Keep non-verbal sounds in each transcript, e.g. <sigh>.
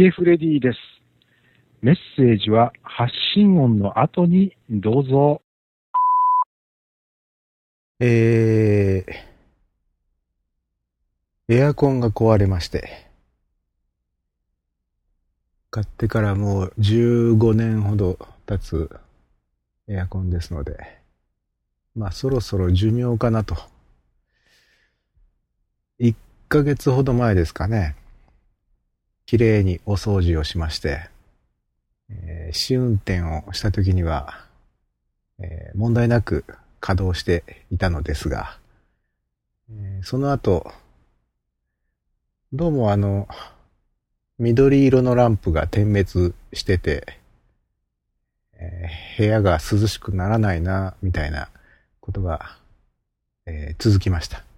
ヒゲフレディです。メッセージは発信音の後にどうぞ。えー、エアコンが壊れまして、買ってからもう15年ほど経つエアコンですので、まあそろそろ寿命かなと。1ヶ月ほど前ですかね、綺麗にお掃除をしまして、えー試運転をした時には、えー問題なく稼働していたのですが、えーその後、どうもあの、緑色のランプが点滅してて、えー部屋が涼しくならないな、みたいなことが、えー続きました。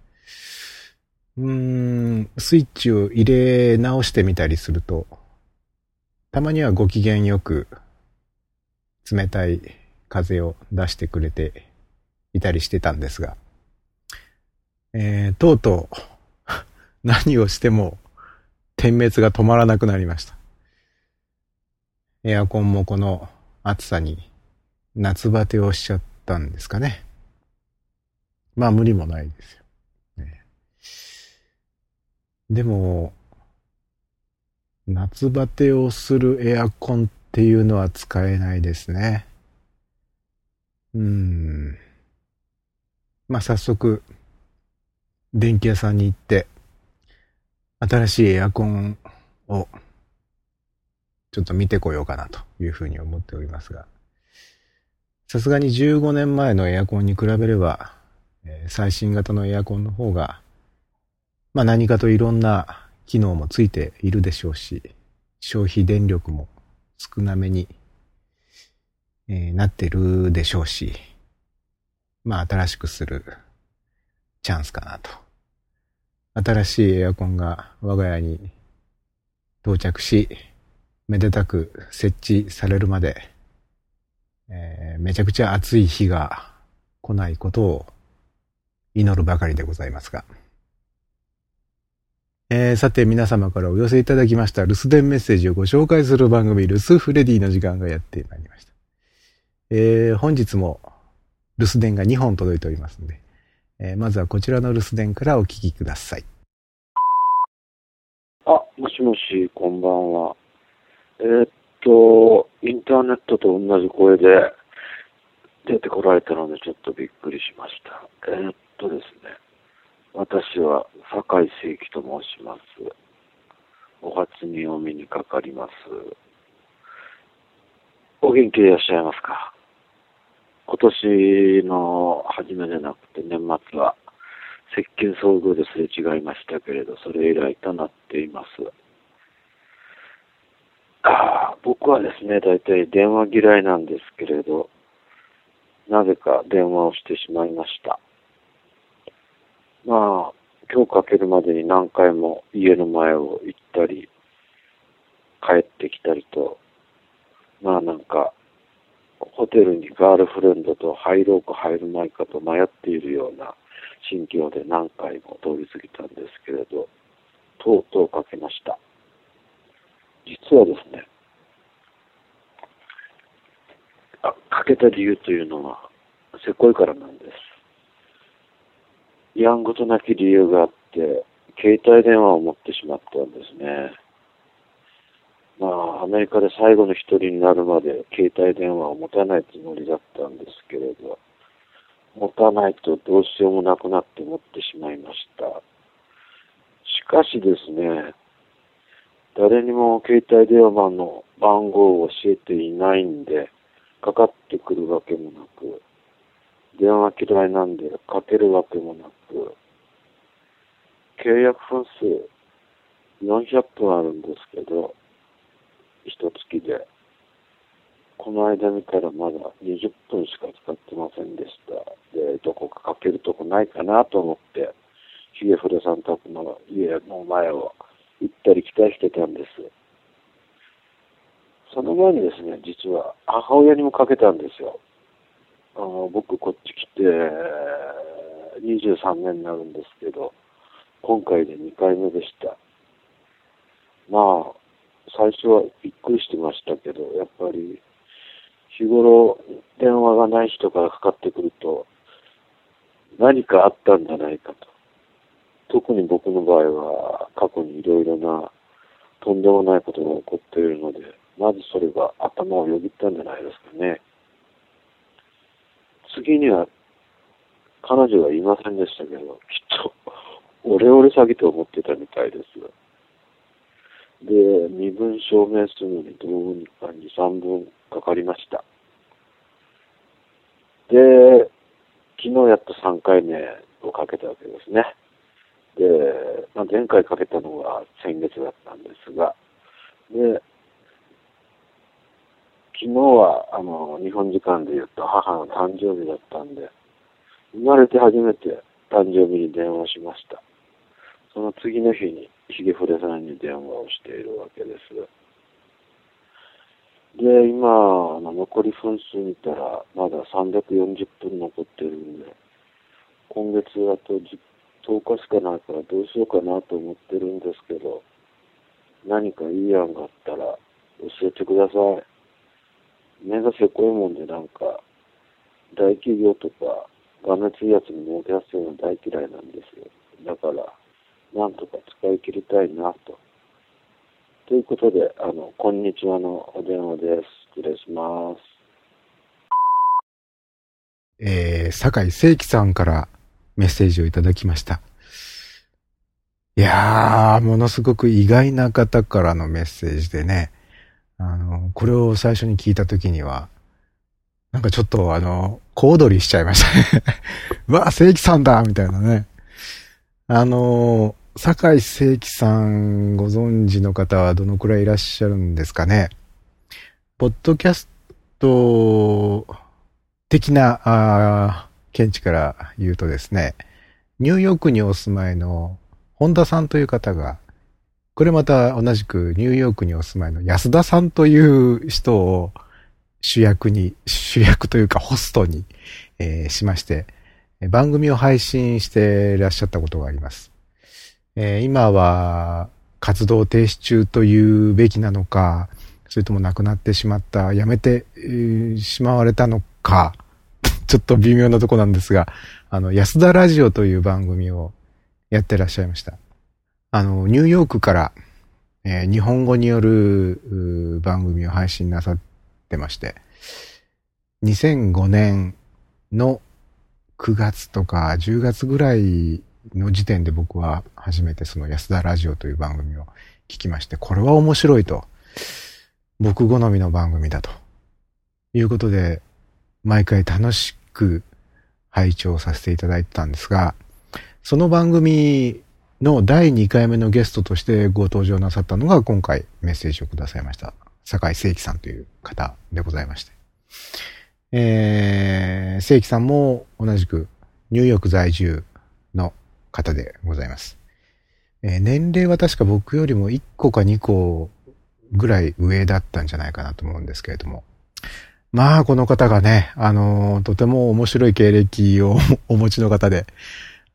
うん、スイッチを入れ直してみたりすると、たまにはご機嫌よく冷たい風を出してくれていたりしてたんですが、えーとうとう <laughs> 何をしても点滅が止まらなくなりました。エアコンもこの暑さに夏バテをしちゃったんですかね。まあ無理もないですよ。ねでも、夏バテをするエアコンっていうのは使えないですね。うーん。まあ、早速、電気屋さんに行って、新しいエアコンを、ちょっと見てこようかなというふうに思っておりますが、さすがに15年前のエアコンに比べれば、最新型のエアコンの方が、まあ何かといろんな機能もついているでしょうし、消費電力も少なめに、えーなってるでしょうし、まあ新しくするチャンスかなと。新しいエアコンが我が家に到着し、めでたく設置されるまで、えーめちゃくちゃ暑い日が来ないことを祈るばかりでございますが。えーさて皆様からお寄せいただきました留守電メッセージをご紹介する番組留守フレディの時間がやってまいりました。えー本日も留守電が2本届いておりますので、えーまずはこちらの留守電からお聞きください。あ、もしもし、こんばんは。えーっと、インターネットと同じ声で出てこられたのでちょっとびっくりしました。えーっとですね、私は酒井聖輝と申します。お初にお目にかかります。お元気でいらっしゃいますか？今年の初めでなくて年末は接近遭遇ですれ違いましたけれど、それ以来となっています。僕はですね、大体電話嫌いなんですけれど、なぜか電話をしてしまいました。まあ、今日かけるまでに何回も家の前を行ったり、帰ってきたりと、まあなんか、ホテルにガールフレンドと入ろうか入るまいかと迷っているような心境で何回も通り過ぎたんですけれど、とうとうかけました。実はですね、あかけた理由というのは、せこいからなんです。やんごとなき理由があって、携帯電話を持ってしまったんですね。まあ、アメリカで最後の一人になるまで携帯電話を持たないつもりだったんですけれど、持たないとどうしようもなくなって持ってしまいました。しかしですね、誰にも携帯電話の番号を教えていないんで、かかってくるわけもなく、電話嫌いなんでかけるわけもなく、契約分数400分あるんですけど、一月で。この間見たらまだ20分しか使ってませんでした。で、どこかかけるとこないかなと思って、ヒゲフレさん宅の家の前を行ったり来たりしてたんです。その前にですね、実は母親にもかけたんですよ。あの僕こっち来て23年になるんですけど、今回で2回目でした。まあ、最初はびっくりしてましたけど、やっぱり日頃電話がない人からかかってくると、何かあったんじゃないかと。特に僕の場合は過去にいろいろなとんでもないことが起こっているので、まずそれが頭をよぎったんじゃないですかね。次には彼女はいませんでしたけど、きっとオレオレ詐欺と思ってたみたいです。で、身分証明するのにどうにか2、3分かかりました。で、昨日やっと3回目をかけたわけですね。で、まあ、前回かけたのは先月だったんですが、で、昨日は、あの、日本時間で言うと母の誕生日だったんで、生まれて初めて誕生日に電話しました。その次の日にヒゲフレさんに電話をしているわけです。で、今、あの残り分数見たら、まだ340分残ってるんで、今月あと 10, 10日しかないからどうしようかなと思ってるんですけど、何かいい案があったら教えてください。目がせこいもんでなんか、大企業とか、がめついやつに儲けやすいの大嫌いなんですよ。だから、なんとか使い切りたいなと。ということで、あの、こんにちはのお電話です。失礼します。えー、酒井聖樹さんからメッセージをいただきました。いやー、ものすごく意外な方からのメッセージでね、あの、これを最初に聞いたときには、なんかちょっとあの、小躍りしちゃいましたね。<laughs> うわ、聖樹さんだみたいなね。あの、酒井聖樹さんご存知の方はどのくらいいらっしゃるんですかね。ポッドキャスト的な、あ見地から言うとですね、ニューヨークにお住まいの本田さんという方が、これまた同じくニューヨークにお住まいの安田さんという人を主役に、主役というかホストに、えー、しまして、番組を配信していらっしゃったことがあります。えー、今は活動停止中というべきなのか、それとも亡くなってしまった、やめて、えー、しまわれたのか、<laughs> ちょっと微妙なとこなんですが、あの、安田ラジオという番組をやってらっしゃいました。あの、ニューヨークから、えー、日本語による番組を配信なさってまして、2005年の9月とか10月ぐらいの時点で僕は初めてその安田ラジオという番組を聞きまして、これは面白いと。僕好みの番組だと。いうことで、毎回楽しく拝聴させていただいてたんですが、その番組の第2回目のゲストとしてご登場なさったのが今回メッセージをくださいました。坂井聖樹さんという方でございまして。えー、聖樹さんも同じくニューヨーク在住の方でございます。えー、年齢は確か僕よりも1個か2個ぐらい上だったんじゃないかなと思うんですけれども。まあ、この方がね、あの、とても面白い経歴をお持ちの方で、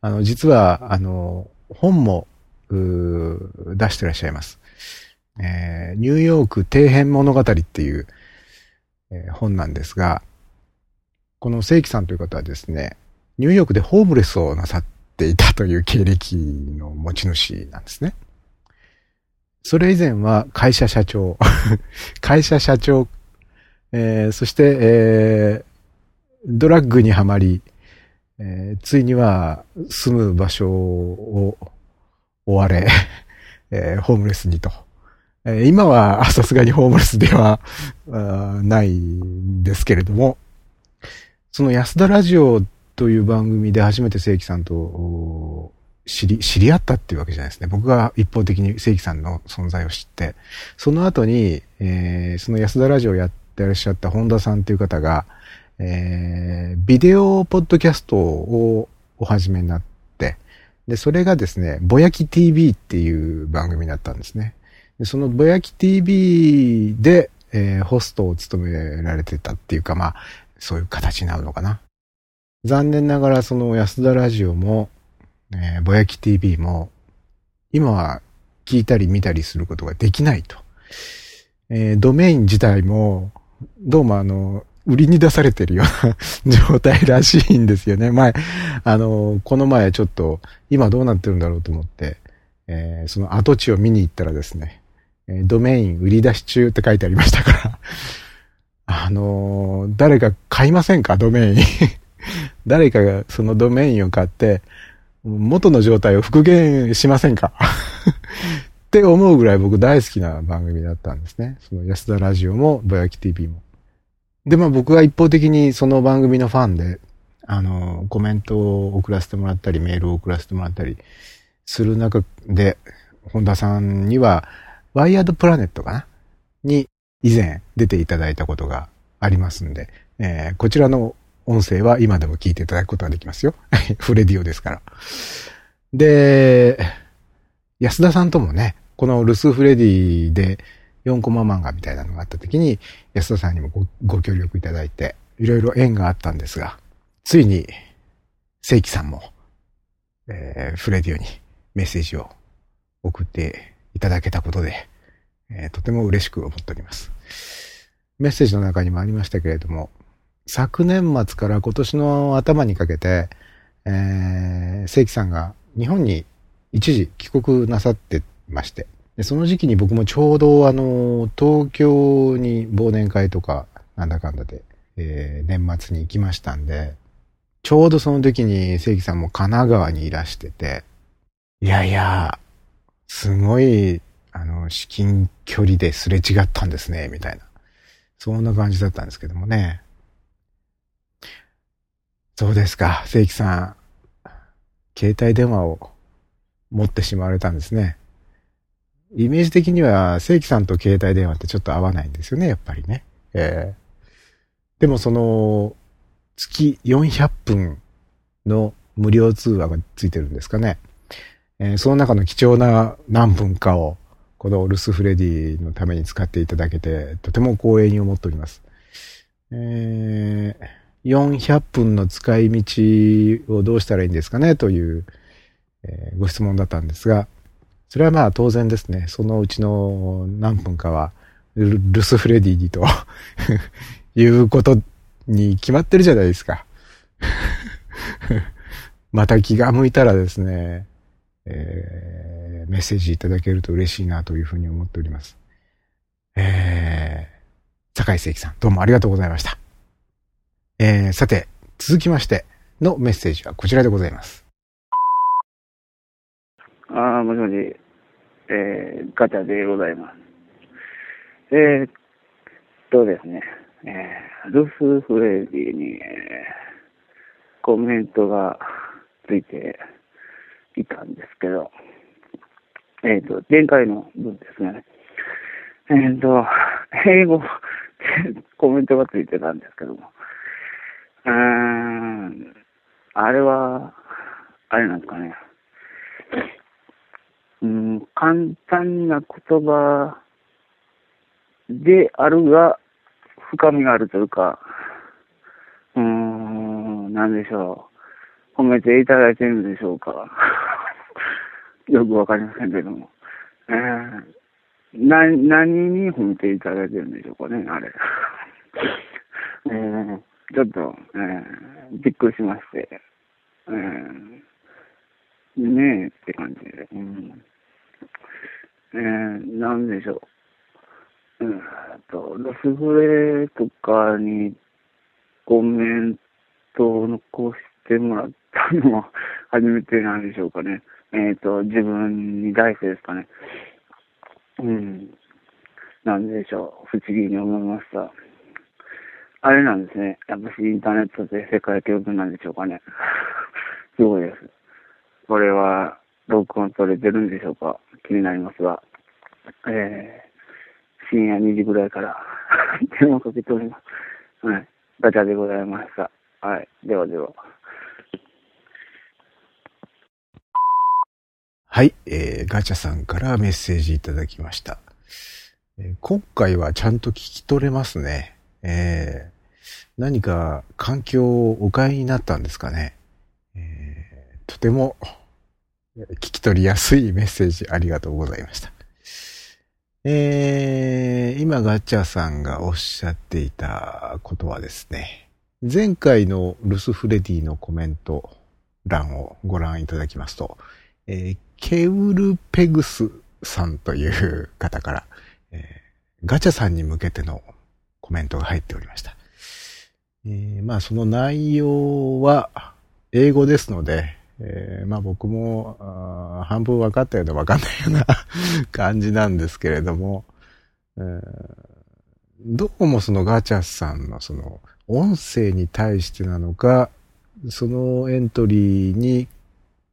あの、実は、あの、本も、出してらっしゃいます。えー、ニューヨーク底辺物語っていう、えー、本なんですが、この正規さんという方はですね、ニューヨークでホームレスをなさっていたという経歴の持ち主なんですね。それ以前は会社社長、<laughs> 会社社長、えー、そして、えー、ドラッグにはまり、えー、ついには住む場所を追われ、<laughs> えー、ホームレスにと。えー、今はさすがにホームレスでは <laughs> ないんですけれども、その安田ラジオという番組で初めて正規さんと知り、知り合ったっていうわけじゃないですね。僕が一方的に正規さんの存在を知って、その後に、えー、その安田ラジオをやってらっしゃった本田さんという方が、えー、ビデオポッドキャストをお始めになって、で、それがですね、ぼやき TV っていう番組だったんですね。でそのぼやき TV で、えー、ホストを務められてたっていうか、まあ、そういう形になるのかな。残念ながらその安田ラジオも、えー、ぼやき TV も、今は聞いたり見たりすることができないとえー、ドメイン自体も、どうもあの、売りに出されてるような状態らしいんですよね。<laughs> 前、あの、この前ちょっと、今どうなってるんだろうと思って、えー、その跡地を見に行ったらですね、ドメイン売り出し中って書いてありましたから <laughs> あの、誰か買いませんか？ドメイン <laughs> 誰かがそのドメインを買って、元の状態を復元しませんか？って思うぐらい僕大好きな番組だったんですね。その安田ラジオも、ぼやき TV も。で、まあ僕が一方的にその番組のファンで、あの、コメントを送らせてもらったり、メールを送らせてもらったりする中で、本田さんには、ワイヤードプラネットかなに以前出ていただいたことがありますんで、えー、こちらの音声は今でも聞いていただくことができますよ。<laughs> フレディオですから。で、安田さんともね、このルスフレディで4コマ漫画みたいなのがあった時に、安田さんにもごご協力いただいて、いろいろ縁があったんですが、ついに、正規さんも、えー、フレディオにメッセージを送っていただけたことで、えー、とても嬉しく思っております。メッセージの中にもありましたけれども、昨年末から今年の頭にかけて、えー、正規さんが日本に一時帰国なさってまして、でその時期に僕もちょうどあの、東京に忘年会とか、なんだかんだで、えー、年末に行きましたんで、ちょうどその時に正規さんも神奈川にいらしてて、いやいや、すごい、あの、至近距離ですれ違ったんですね、みたいな。そんな感じだったんですけどもね。そうですか、正規さん。携帯電話を持ってしまわれたんですね。イメージ的には正規さんと携帯電話ってちょっと合わないんですよね、やっぱりね。えー、でもその、月400分の無料通話がついてるんですかね。えー、その中の貴重な何分かを、このルスフレディのために使っていただけて、とても光栄に思っております。えー、400分の使い道をどうしたらいいんですかねという、えー、ご質問だったんですが、それはまあ当然ですね。そのうちの何分かはル、スフレディにと <laughs> いうことに決まってるじゃないですか。<laughs> また気が向いたらですね、えー、メッセージいただけると嬉しいなというふうに思っております。えー、坂井正樹さん、どうもありがとうございました。えー、さて、続きましてのメッセージはこちらでございます。ああ、もしもし、えー、ガチャでございます。えー、っとですね、えー、ルスフレディに、えー、コメントがついて、いたんですけど、えっ、と、前回の分ですね、えっ、と、英語、<laughs> コメントがついてたんですけども、うーん、あれは、あれなんですかね、うん、簡単な言葉であるが、深みがあるというか、うん、なんでしょう。褒めていただいてるんでしょうか。<laughs> よくわかりませんけども。えー、な、何に褒めていただいてるんでしょうかね、あれ。<laughs> えー、ちょっと、えー、びっくりしまして。えー、ねえって感じで。うん、えー、なんでしょう。うんと、ロスフレとかにコメントを残してもらったのは初めてなんでしょうかね。えっ、ー、と、自分に対してですかね。うん。なんでしょう。不思議に思いました。あれなんですね。やっぱしインターネットで世界記録なんでしょうかね。すごいです。これは、録音取れてるんでしょうか？気になりますが。えー、深夜2時ぐらいから <laughs> 電話かけております。はい。ガチャでございました。はい。ではでは。はい、えー、ガチャさんからメッセージいただきました。えー、今回はちゃんと聞き取れますね。えー、何か環境をお変えになったんですかね？とても聞き取りやすいメッセージありがとうございました。えー、今ガチャさんがおっしゃっていたことはですね、前回のルスフレディのコメント欄をご覧いただきますと、えー、ケウルペグスさんという方から、えー、ガチャさんに向けてのコメントが入っておりました。えー、まあその内容は英語ですので、えー、まあ僕も半分分かったような分かんないような感じなんですけれども、えー、どうもそのガチャさんのその音声に対してなのか、そのエントリーに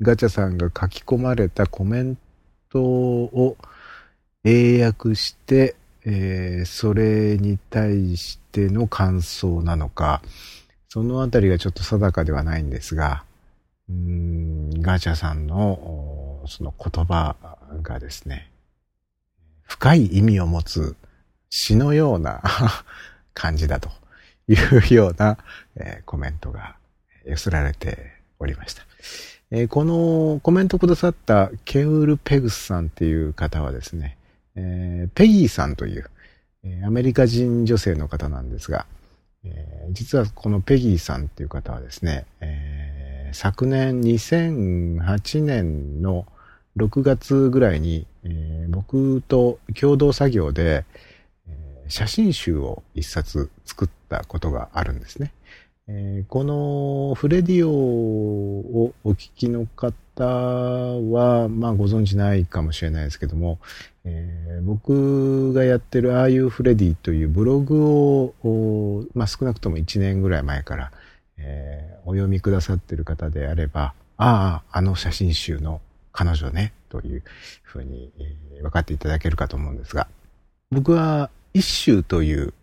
ガチャさんが書き込まれたコメントを英訳して、えー、それに対しての感想なのか、そのあたりがちょっと定かではないんですが、うんガチャさんのその言葉がですね、深い意味を持つ詩のような <laughs> 感じだというような、えー、コメントが寄せられておりました。えー、このコメントくださったケウル・ペグスさんっていう方はですね、えー、ペギーさんという、え、アメリカ人女性の方なんですが、え、実はこのペギーさんっていう方はですね、え、昨年2008年の6月ぐらいに、えー、僕と共同作業で、えー、写真集を一冊作ったことがあるんですね。えー、このフレディオをお聞きの方は、まあご存知ないかもしれないですけども、えー、僕がやってるああいうフレディというブログを、まあ少なくとも1年ぐらい前から、えー、お読みくださってる方であれば、ああ、あの写真集の彼女ね、というふうに、えー、分かっていただけるかと思うんですが、僕は一周という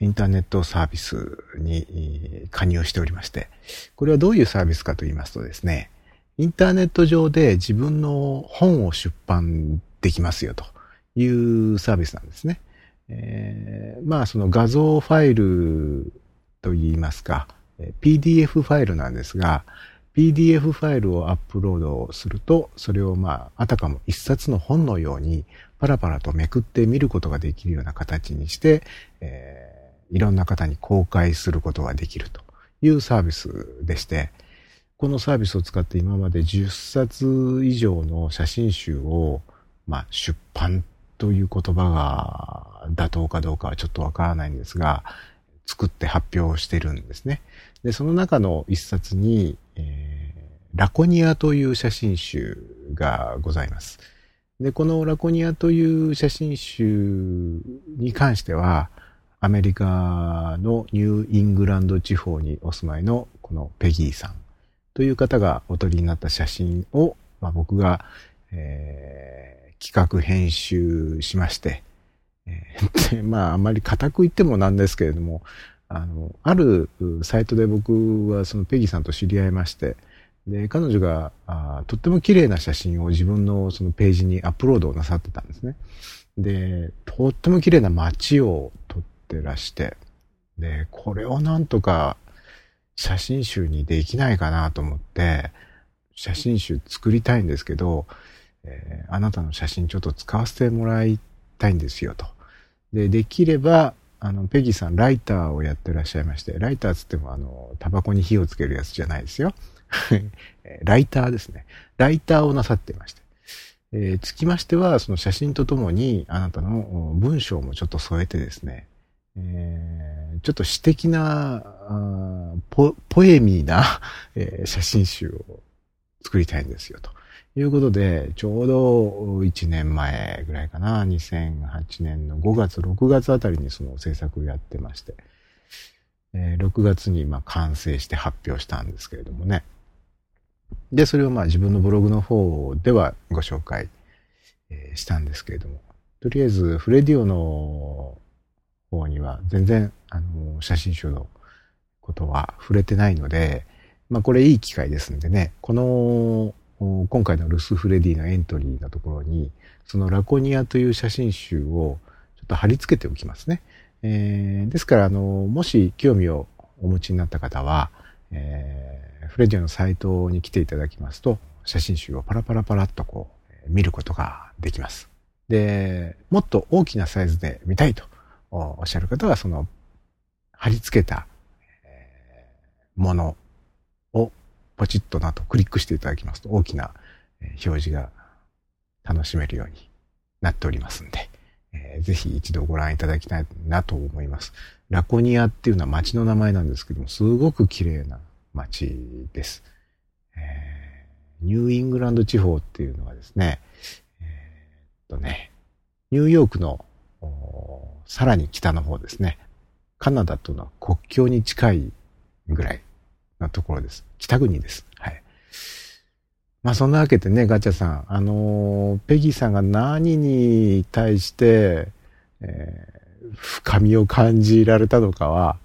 インターネットサービスに加入しておりまして、これはどういうサービスかと言いますとですね、インターネット上で自分の本を出版できますよというサービスなんですね。えー、まあその画像ファイルと言いますか、PDF ファイルなんですが、PDF ファイルをアップロードすると、それをまあ、あたかも一冊の本のようにパラパラとめくって見ることができるような形にして、えー、いろんな方に公開することができるというサービスでして、このサービスを使って今まで10冊以上の写真集を、まあ、出版という言葉が妥当かどうかはちょっとわからないんですが、作って発表してるんですね。で、その中の一冊に、えー、ラコニアという写真集がございます。で、このラコニアという写真集に関しては、アメリカのニューイングランド地方にお住まいのこのペギーさんという方がお撮りになった写真を、まあ、僕が、えー、企画編集しまして、えー、<laughs> まああんまり固く言ってもなんですけれども、あの、あるサイトで僕はそのペギさんと知り合いまして、で、彼女があとっても綺麗な写真を自分のそのページにアップロードをなさってたんですね。で、とっても綺麗な街を撮ってらして、で、これをなんとか写真集にできないかなと思って、写真集作りたいんですけど、えー、あなたの写真ちょっと使わせてもらいたいんですよと。で、できれば、あの、ペギさんライターをやってらっしゃいまして、ライターつってもあの、タバコに火をつけるやつじゃないですよ。<laughs> ライターですね。ライターをなさっていまして。えー、つきましては、その写真とともに、あなたの文章もちょっと添えてですね、えー、ちょっと詩的な、ポポエミーな、えー、写真集を作りたいんですよ、ということで、ちょうど1年前ぐらいかな、2008年の5月、6月あたりにその制作をやってまして、えー、6月にま完成して発表したんですけれどもね。で、それをまあ自分のブログの方ではご紹介、えー、したんですけれども、とりあえずフレディオの方には全然、あの、写真集のことは触れてないので、まあこれいい機会ですんでね、この、今回のルス・フレディのエントリーのところに、そのラコニアという写真集をちょっと貼り付けておきますね。えー、ですから、あの、もし興味をお持ちになった方は、えー、フレディのサイトに来ていただきますと、写真集をパラパラパラっとこう、見ることができます。で、もっと大きなサイズで見たいとおっしゃる方は、その、貼り付けた、えものをポチッとなとクリックしていただきますと大きな表示が楽しめるようになっておりますんで、えーぜひ一度ご覧いただきたいなと思います。ラコニアっていうのは街の名前なんですけども、すごく綺麗な街です。えーニューイングランド地方っていうのはですね、えーっとね、ニューヨークのさらに北の方ですね、カナダとの国境に近いぐらいのところです。北国です。はい。まあそんなわけでね、ガチャさん、あのーペギーさんが何に対して、えー深みを感じられたのかは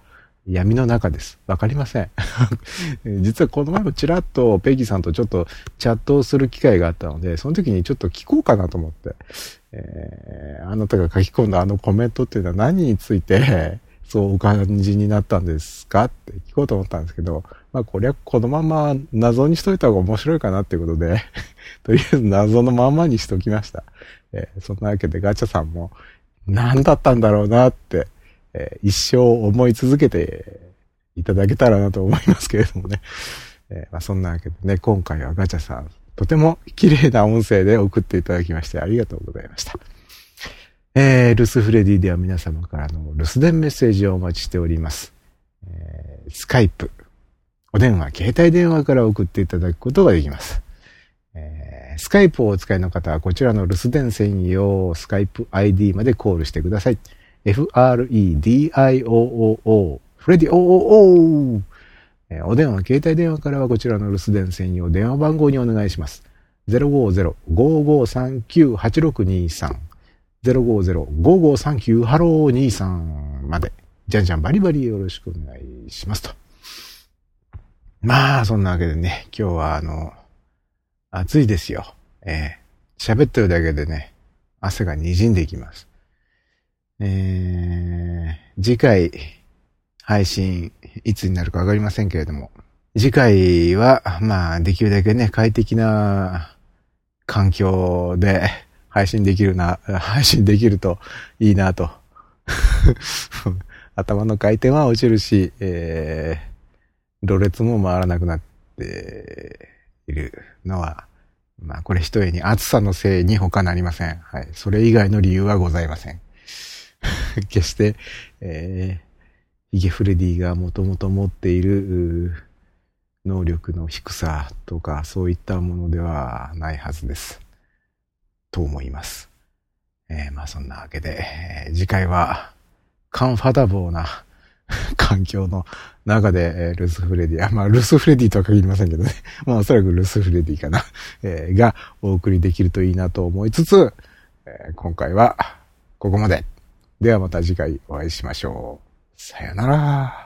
闇の中です。わかりません。<laughs> 実はこの前もちらっとペギーさんとちょっとチャットをする機会があったので、その時にちょっと聞こうかなと思って、えーあなたが書き込んだあのコメントっていうのは何について <laughs> そうお感じになったんですかって聞こうと思ったんですけど、まあこれはこのまま謎にしといた方が面白いかなってことで、<laughs> とりあえず謎のまんまにしときました。えーそんなわけでガチャさんも何だったんだろうなって、えー一生思い続けていただけたらなと思いますけれどもね。<laughs> えーまあ、そんなわけでね、今回はガチャさん、とても綺麗な音声で送っていただきましてありがとうございました。えー、ルスフレディでは皆様からの留守電メッセージをお待ちしております。えー、スカイプ、お電話、携帯電話から送っていただくことができます。えー、スカイプをお使いの方はこちらの留守電専用スカイプ ID までコールしてください。F-R-E-D-I-O-O-O フレディ OOO えーお電話、携帯電話からはこちらの留守電専用電話番号にお願いします。050-5539-8623 050-5539ハロー23まで、じゃんじゃんバリバリよろしくお願いしますと。まあ、そんなわけでね、今日はあの、暑いですよ。えー喋ってるだけでね、汗が滲んでいきます。えー次回、配信、いつになるかわかりませんけれども、次回は、まあ、できるだけね、快適な環境で配信できるな、配信できるといいなと。<laughs> 頭の回転は落ちるし、えー、ろれつも回らなくなっているのは、まあ、これ一重に暑さのせいに他なりません。はい。それ以外の理由はございません。<laughs> 決して、えー、ヒゲフレディがもともと持っている能力の低さとかそういったものではないはずです。と思います。えーまあそんなわけで、えー次回はカンファタボーな <laughs> 環境の中で、えールスフレディ、あ、まあルスフレディとは限りませんけどね。<laughs> まあおそらくルスフレディかな、<laughs> えーがお送りできるといいなと思いつつ、えー今回はここまで。ではまた次回お会いしましょう。さよなら。